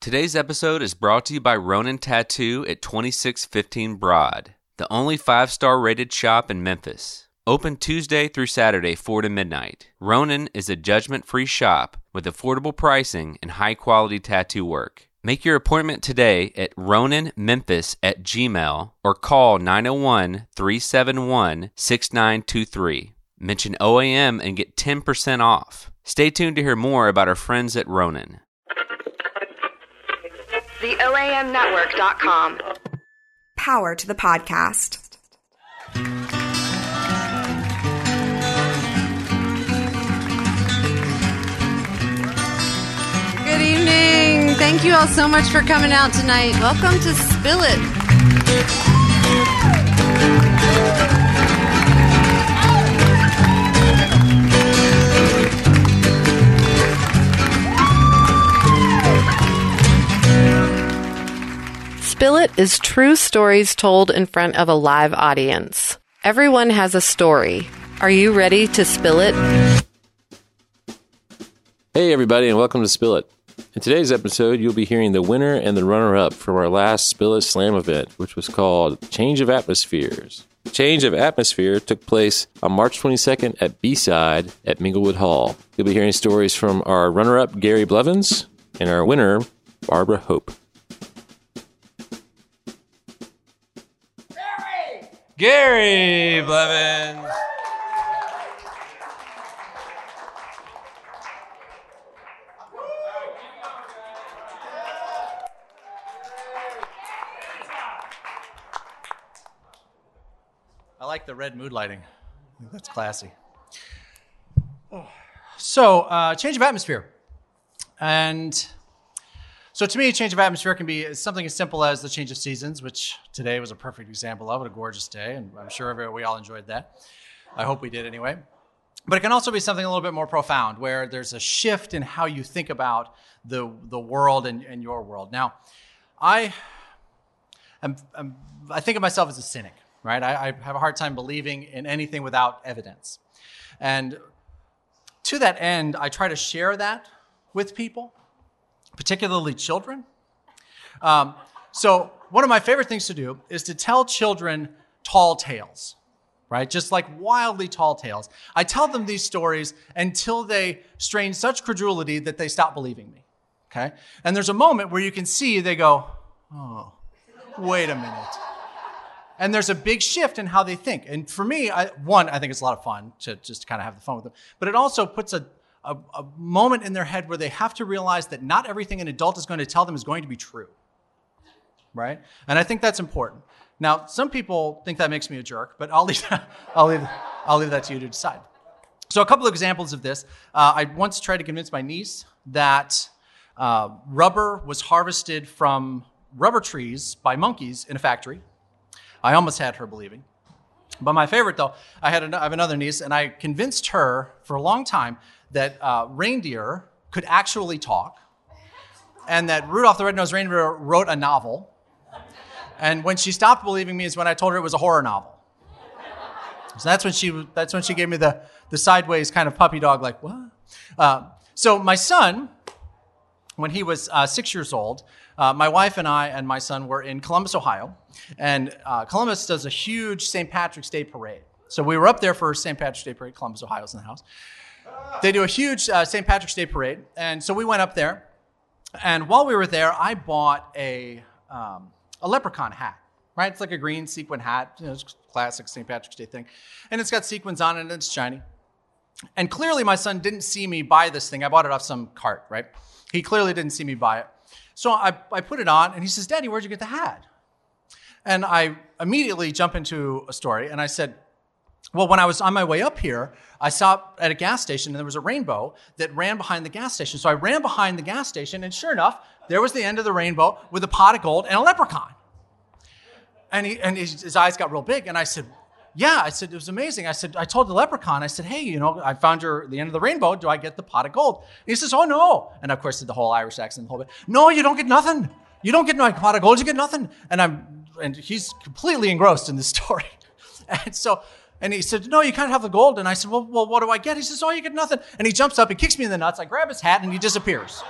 Today's episode is brought to you by Ronin Tattoo at 2615 Broad, the only five star rated shop in Memphis. Open Tuesday through Saturday, 4 to midnight. Ronin is a judgment free shop with affordable pricing and high quality tattoo work. Make your appointment today at roninmemphis at gmail or call 901 371 6923. Mention OAM and get 10% off. Stay tuned to hear more about our friends at Ronin. The OAMnetwork.com. Power to the podcast. Good evening. Thank you all so much for coming out tonight. Welcome to Spill It. Spill It is true stories told in front of a live audience. Everyone has a story. Are you ready to spill it? Hey, everybody, and welcome to Spill It. In today's episode, you'll be hearing the winner and the runner up from our last Spill It Slam event, which was called Change of Atmospheres. Change of Atmosphere took place on March 22nd at B Side at Minglewood Hall. You'll be hearing stories from our runner up, Gary Blevins, and our winner, Barbara Hope. Gary Blevins. I like the red mood lighting. That's classy. So, uh, change of atmosphere. And so, to me, a change of atmosphere can be something as simple as the change of seasons, which today was a perfect example of it, a gorgeous day, and I'm sure we all enjoyed that. I hope we did anyway. But it can also be something a little bit more profound, where there's a shift in how you think about the, the world and, and your world. Now, I I'm, I'm, I think of myself as a cynic, right? I, I have a hard time believing in anything without evidence. And to that end, I try to share that with people, particularly children. Um, so, one of my favorite things to do is to tell children tall tales, right? Just like wildly tall tales. I tell them these stories until they strain such credulity that they stop believing me, okay? And there's a moment where you can see they go, oh, wait a minute. And there's a big shift in how they think. And for me, I, one, I think it's a lot of fun to just kind of have the fun with them. But it also puts a, a, a moment in their head where they have to realize that not everything an adult is going to tell them is going to be true. Right? And I think that's important. Now, some people think that makes me a jerk, but I'll leave, I'll leave, I'll leave that to you to decide. So, a couple of examples of this. Uh, I once tried to convince my niece that uh, rubber was harvested from rubber trees by monkeys in a factory. I almost had her believing. But my favorite, though, I, had an, I have another niece, and I convinced her for a long time that uh, reindeer could actually talk, and that Rudolph the Red-Nosed Reindeer wrote a novel. And when she stopped believing me is when I told her it was a horror novel. So that's when she that's when she gave me the the sideways kind of puppy dog, like what? Uh, so my son, when he was uh, six years old, uh, my wife and I and my son were in Columbus, Ohio, and uh, Columbus does a huge St. Patrick's Day parade. So we were up there for St. Patrick's Day parade. Columbus, Ohio Ohio's in the house. They do a huge uh, St. Patrick's Day parade, and so we went up there. And while we were there, I bought a um, a leprechaun hat. Right, it's like a green sequin hat, you know, it's classic St. Patrick's Day thing, and it's got sequins on it and it's shiny. And clearly, my son didn't see me buy this thing. I bought it off some cart, right? He clearly didn't see me buy it. So I, I put it on, and he says, Daddy, where'd you get the hat? And I immediately jump into a story, and I said, Well, when I was on my way up here, I stopped at a gas station, and there was a rainbow that ran behind the gas station. So I ran behind the gas station, and sure enough, there was the end of the rainbow with a pot of gold and a leprechaun. And, he, and his, his eyes got real big, and I said, yeah, I said, it was amazing. I said, I told the leprechaun, I said, hey, you know, I found your the end of the rainbow. Do I get the pot of gold? And he says, oh, no. And of course, did the whole Irish accent, the whole bit. No, you don't get nothing. You don't get my pot of gold. You get nothing. And I'm, and he's completely engrossed in this story. And so, and he said, no, you can't have the gold. And I said, well, well, what do I get? He says, oh, you get nothing. And he jumps up he kicks me in the nuts. I grab his hat and he disappears.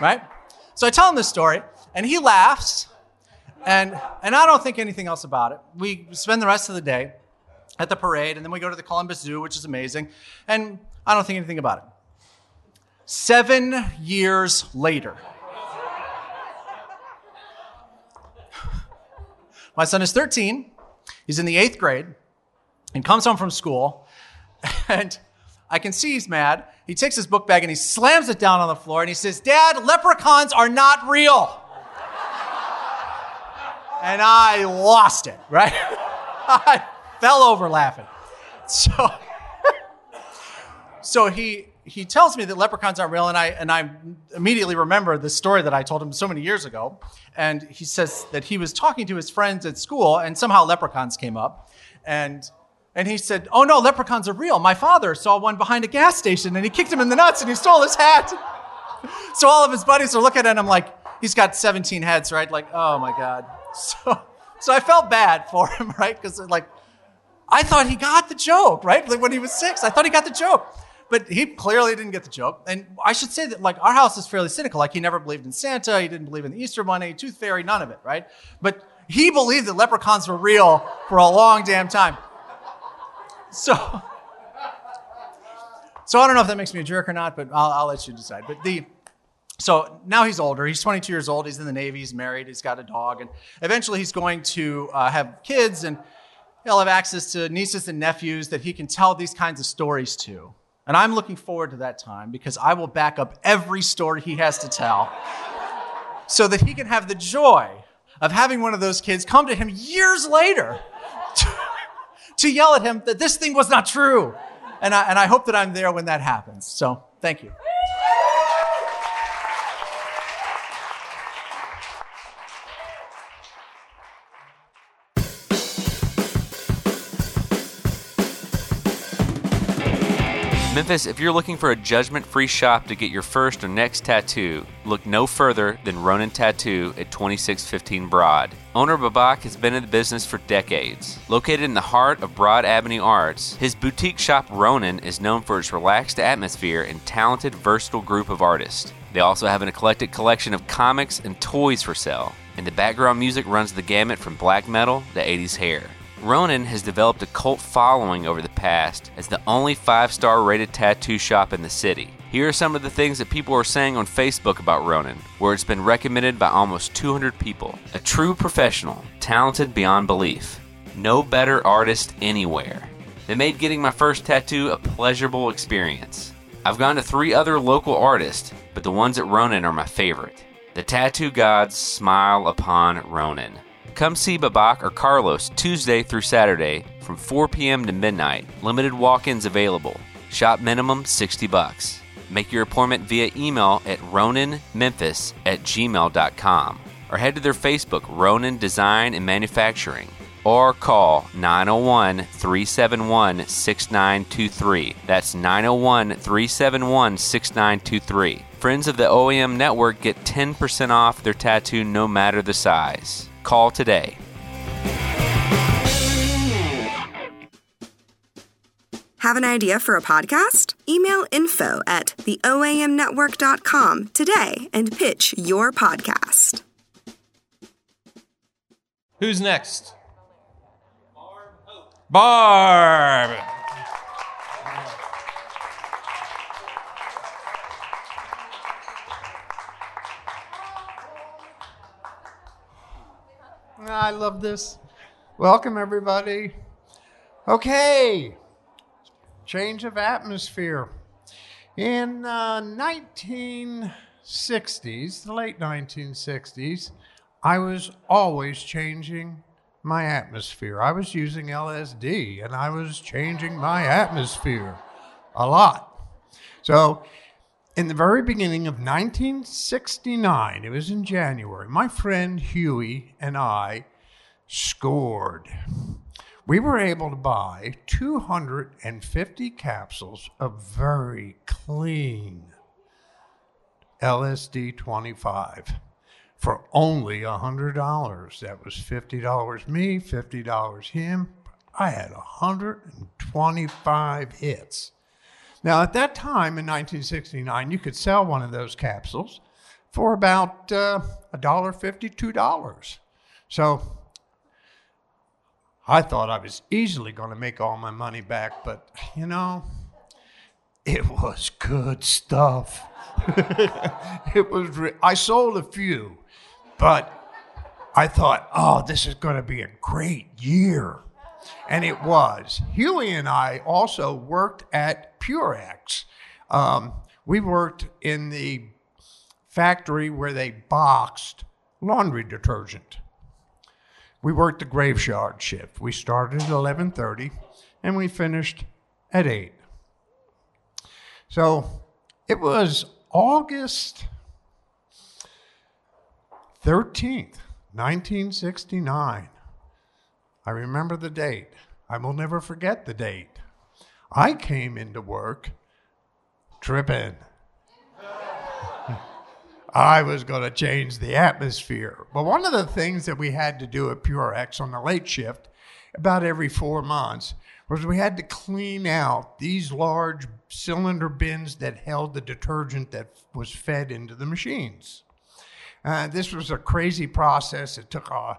right? So I tell him this story, and he laughs, and and I don't think anything else about it. We spend the rest of the day at the parade, and then we go to the Columbus Zoo, which is amazing, and I don't think anything about it. Seven years later, my son is 13. He's in the eighth grade and comes home from school, and I can see he's mad. He takes his book bag and he slams it down on the floor and he says, Dad, leprechauns are not real. and I lost it, right? I fell over laughing. So, so he he tells me that leprechauns aren't real, and I and I immediately remember the story that I told him so many years ago. And he says that he was talking to his friends at school, and somehow leprechauns came up, and and he said, "Oh no, leprechauns are real. My father saw one behind a gas station, and he kicked him in the nuts, and he stole his hat." so all of his buddies are looking at him like he's got 17 heads, right? Like, oh my god. So so I felt bad for him, right? Because like I thought he got the joke, right? Like when he was six, I thought he got the joke. But he clearly didn't get the joke. And I should say that like our house is fairly cynical. Like he never believed in Santa, he didn't believe in the Easter Bunny, Tooth Fairy, none of it, right? But he believed that leprechauns were real for a long damn time. So So I don't know if that makes me a jerk or not, but I'll, I'll let you decide. But the so now he's older. He's 22 years old. He's in the Navy. He's married. He's got a dog. And eventually he's going to uh, have kids and he'll have access to nieces and nephews that he can tell these kinds of stories to. And I'm looking forward to that time because I will back up every story he has to tell so that he can have the joy of having one of those kids come to him years later to, to yell at him that this thing was not true. And I, and I hope that I'm there when that happens. So thank you. Memphis, if you're looking for a judgment free shop to get your first or next tattoo, look no further than Ronin Tattoo at 2615 Broad. Owner Babak has been in the business for decades. Located in the heart of Broad Avenue Arts, his boutique shop Ronin is known for its relaxed atmosphere and talented, versatile group of artists. They also have an eclectic collection of comics and toys for sale, and the background music runs the gamut from black metal to 80s hair. Ronin has developed a cult following over the past as the only five star rated tattoo shop in the city. Here are some of the things that people are saying on Facebook about Ronin, where it's been recommended by almost 200 people. A true professional, talented beyond belief. No better artist anywhere. They made getting my first tattoo a pleasurable experience. I've gone to three other local artists, but the ones at Ronin are my favorite. The tattoo gods smile upon Ronin. Come see Babak or Carlos Tuesday through Saturday from 4 p.m. to midnight. Limited walk-ins available. Shop minimum 60 bucks. Make your appointment via email at roninmemphis at gmail.com or head to their Facebook, Ronin Design and Manufacturing, or call 901 371 6923. That's 901 371 6923. Friends of the OAM network get 10% off their tattoo no matter the size. Call today. Have an idea for a podcast? Email info at theoamnetwork.com today and pitch your podcast. Who's next? Barb. I love this. Welcome, everybody. Okay, change of atmosphere. In uh, 1960s, the late 1960s, I was always changing my atmosphere. I was using LSD and I was changing my atmosphere a lot. So, in the very beginning of 1969, it was in January, my friend Huey and I scored. We were able to buy 250 capsules of very clean LSD 25 for only $100. That was $50 me, $50 him. I had 125 hits. Now, at that time in 1969, you could sell one of those capsules for about uh, a dollar fifty, two dollars. So I thought I was easily going to make all my money back, but you know, it was good stuff. it was. Re- I sold a few, but I thought, oh, this is going to be a great year. And it was. Huey and I also worked at Purex. Um, we worked in the factory where they boxed laundry detergent. We worked the graveyard shift. We started at 11:30 and we finished at 8. So it was August 13th, 1969. I remember the date. I will never forget the date. I came into work tripping. I was going to change the atmosphere. But one of the things that we had to do at Purex on the late shift, about every four months, was we had to clean out these large cylinder bins that held the detergent that was fed into the machines. Uh, this was a crazy process. It took uh,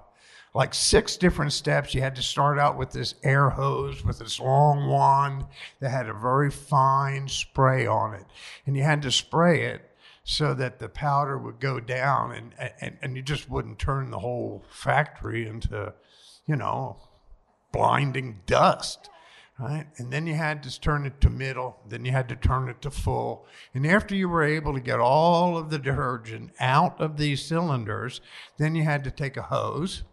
like six different steps. You had to start out with this air hose with this long wand that had a very fine spray on it. And you had to spray it so that the powder would go down and, and, and you just wouldn't turn the whole factory into, you know, blinding dust right? And then you had to turn it to middle, then you had to turn it to full. And after you were able to get all of the detergent out of these cylinders, then you had to take a hose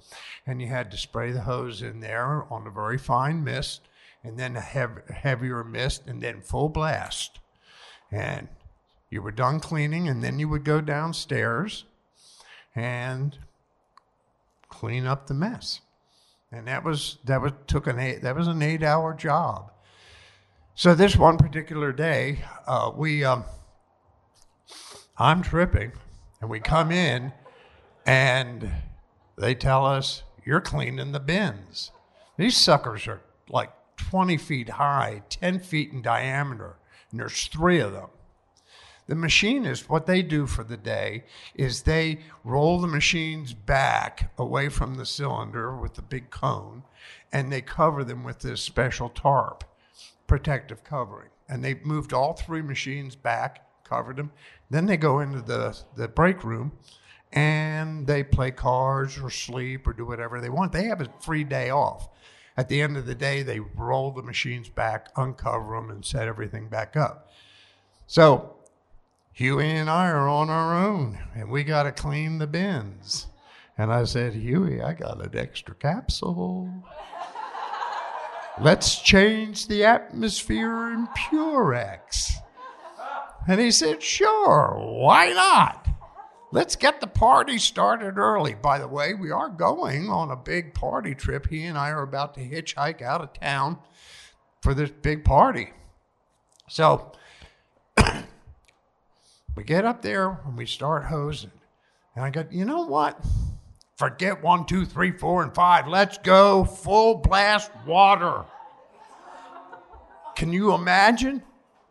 and you had to spray the hose in there on a very fine mist and then a hev- heavier mist and then full blast. And you were done cleaning and then you would go downstairs and clean up the mess and that was that was took an eight that was an eight hour job. So this one particular day, uh, we um, I'm tripping, and we come in, and they tell us you're cleaning the bins. These suckers are like 20 feet high, 10 feet in diameter, and there's three of them. The machinists, what they do for the day is they roll the machines back away from the cylinder with the big cone and they cover them with this special tarp, protective covering. And they've moved all three machines back, covered them. Then they go into the, the break room and they play cards or sleep or do whatever they want. They have a free day off. At the end of the day, they roll the machines back, uncover them, and set everything back up. So Huey and I are on our own and we got to clean the bins. And I said, Huey, I got an extra capsule. Let's change the atmosphere in Purex. And he said, Sure, why not? Let's get the party started early. By the way, we are going on a big party trip. He and I are about to hitchhike out of town for this big party. So we get up there and we start hosing. And I go, you know what? Forget one, two, three, four, and five. Let's go full blast water. Can you imagine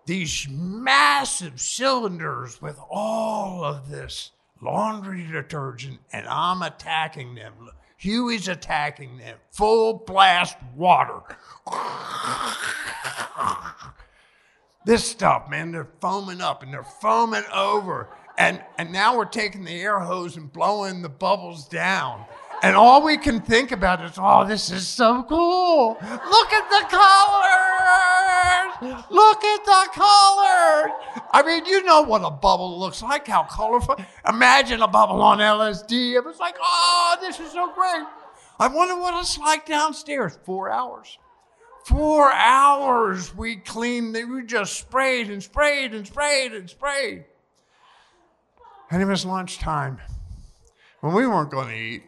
these massive cylinders with all of this laundry detergent and I'm attacking them? Huey's attacking them. Full blast water this stuff, man, they're foaming up and they're foaming over. And, and now we're taking the air hose and blowing the bubbles down. And all we can think about is, oh, this is so cool. Look at the colors. Look at the color. I mean, you know what a bubble looks like, how colorful. Imagine a bubble on LSD. It was like, oh, this is so great. I wonder what it's like downstairs. Four hours. Four hours we cleaned, we just sprayed and sprayed and sprayed and sprayed. And it was lunchtime when we weren't going to eat.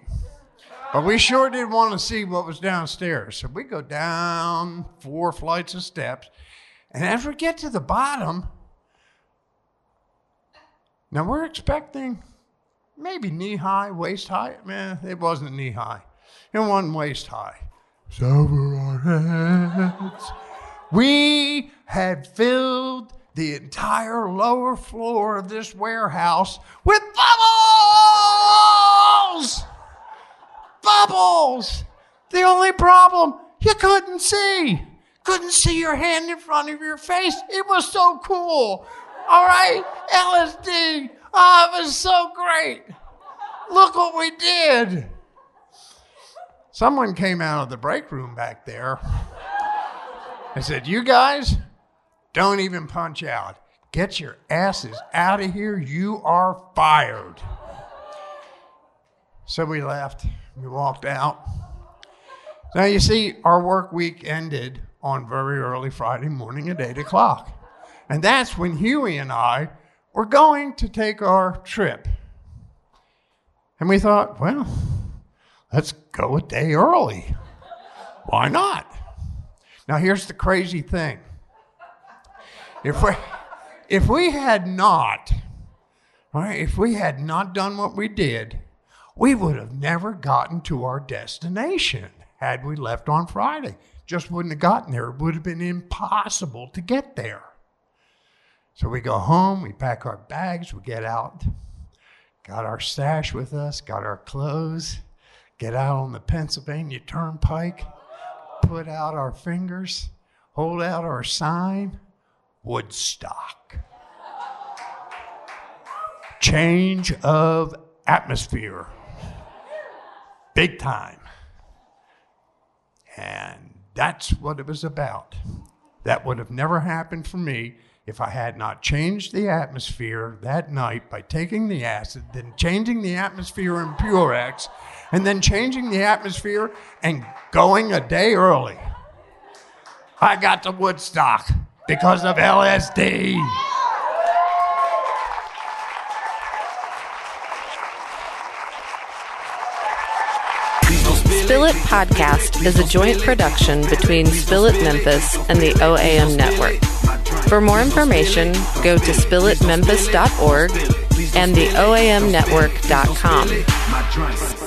But we sure did want to see what was downstairs. So we go down four flights of steps. And as we get to the bottom, now we're expecting maybe knee high, waist high. Man, it wasn't knee high. It wasn't waist high over our heads. We had filled the entire lower floor of this warehouse with bubbles! Bubbles! The only problem, you couldn't see. Couldn't see your hand in front of your face. It was so cool. All right, LSD. Oh, it was so great. Look what we did. Someone came out of the break room back there and said, You guys, don't even punch out. Get your asses out of here. You are fired. So we left. We walked out. Now, you see, our work week ended on very early Friday morning at 8 o'clock. And that's when Huey and I were going to take our trip. And we thought, well, let's go a day early. Why not? Now, here's the crazy thing if we, if we had not, right, if we had not done what we did, we would have never gotten to our destination had we left on Friday. Just wouldn't have gotten there. It would have been impossible to get there. So we go home, we pack our bags, we get out, got our stash with us, got our clothes, get out on the Pennsylvania Turnpike, put out our fingers, hold out our sign Woodstock. Change of atmosphere. Big time. And that's what it was about. That would have never happened for me if I had not changed the atmosphere that night by taking the acid, then changing the atmosphere in Purex, and then changing the atmosphere and going a day early. I got to Woodstock because of LSD. Spill It Podcast is a joint production between Spill It Memphis and the OAM Network. For more information, go to spillitmemphis.org and the OAMnetwork.com.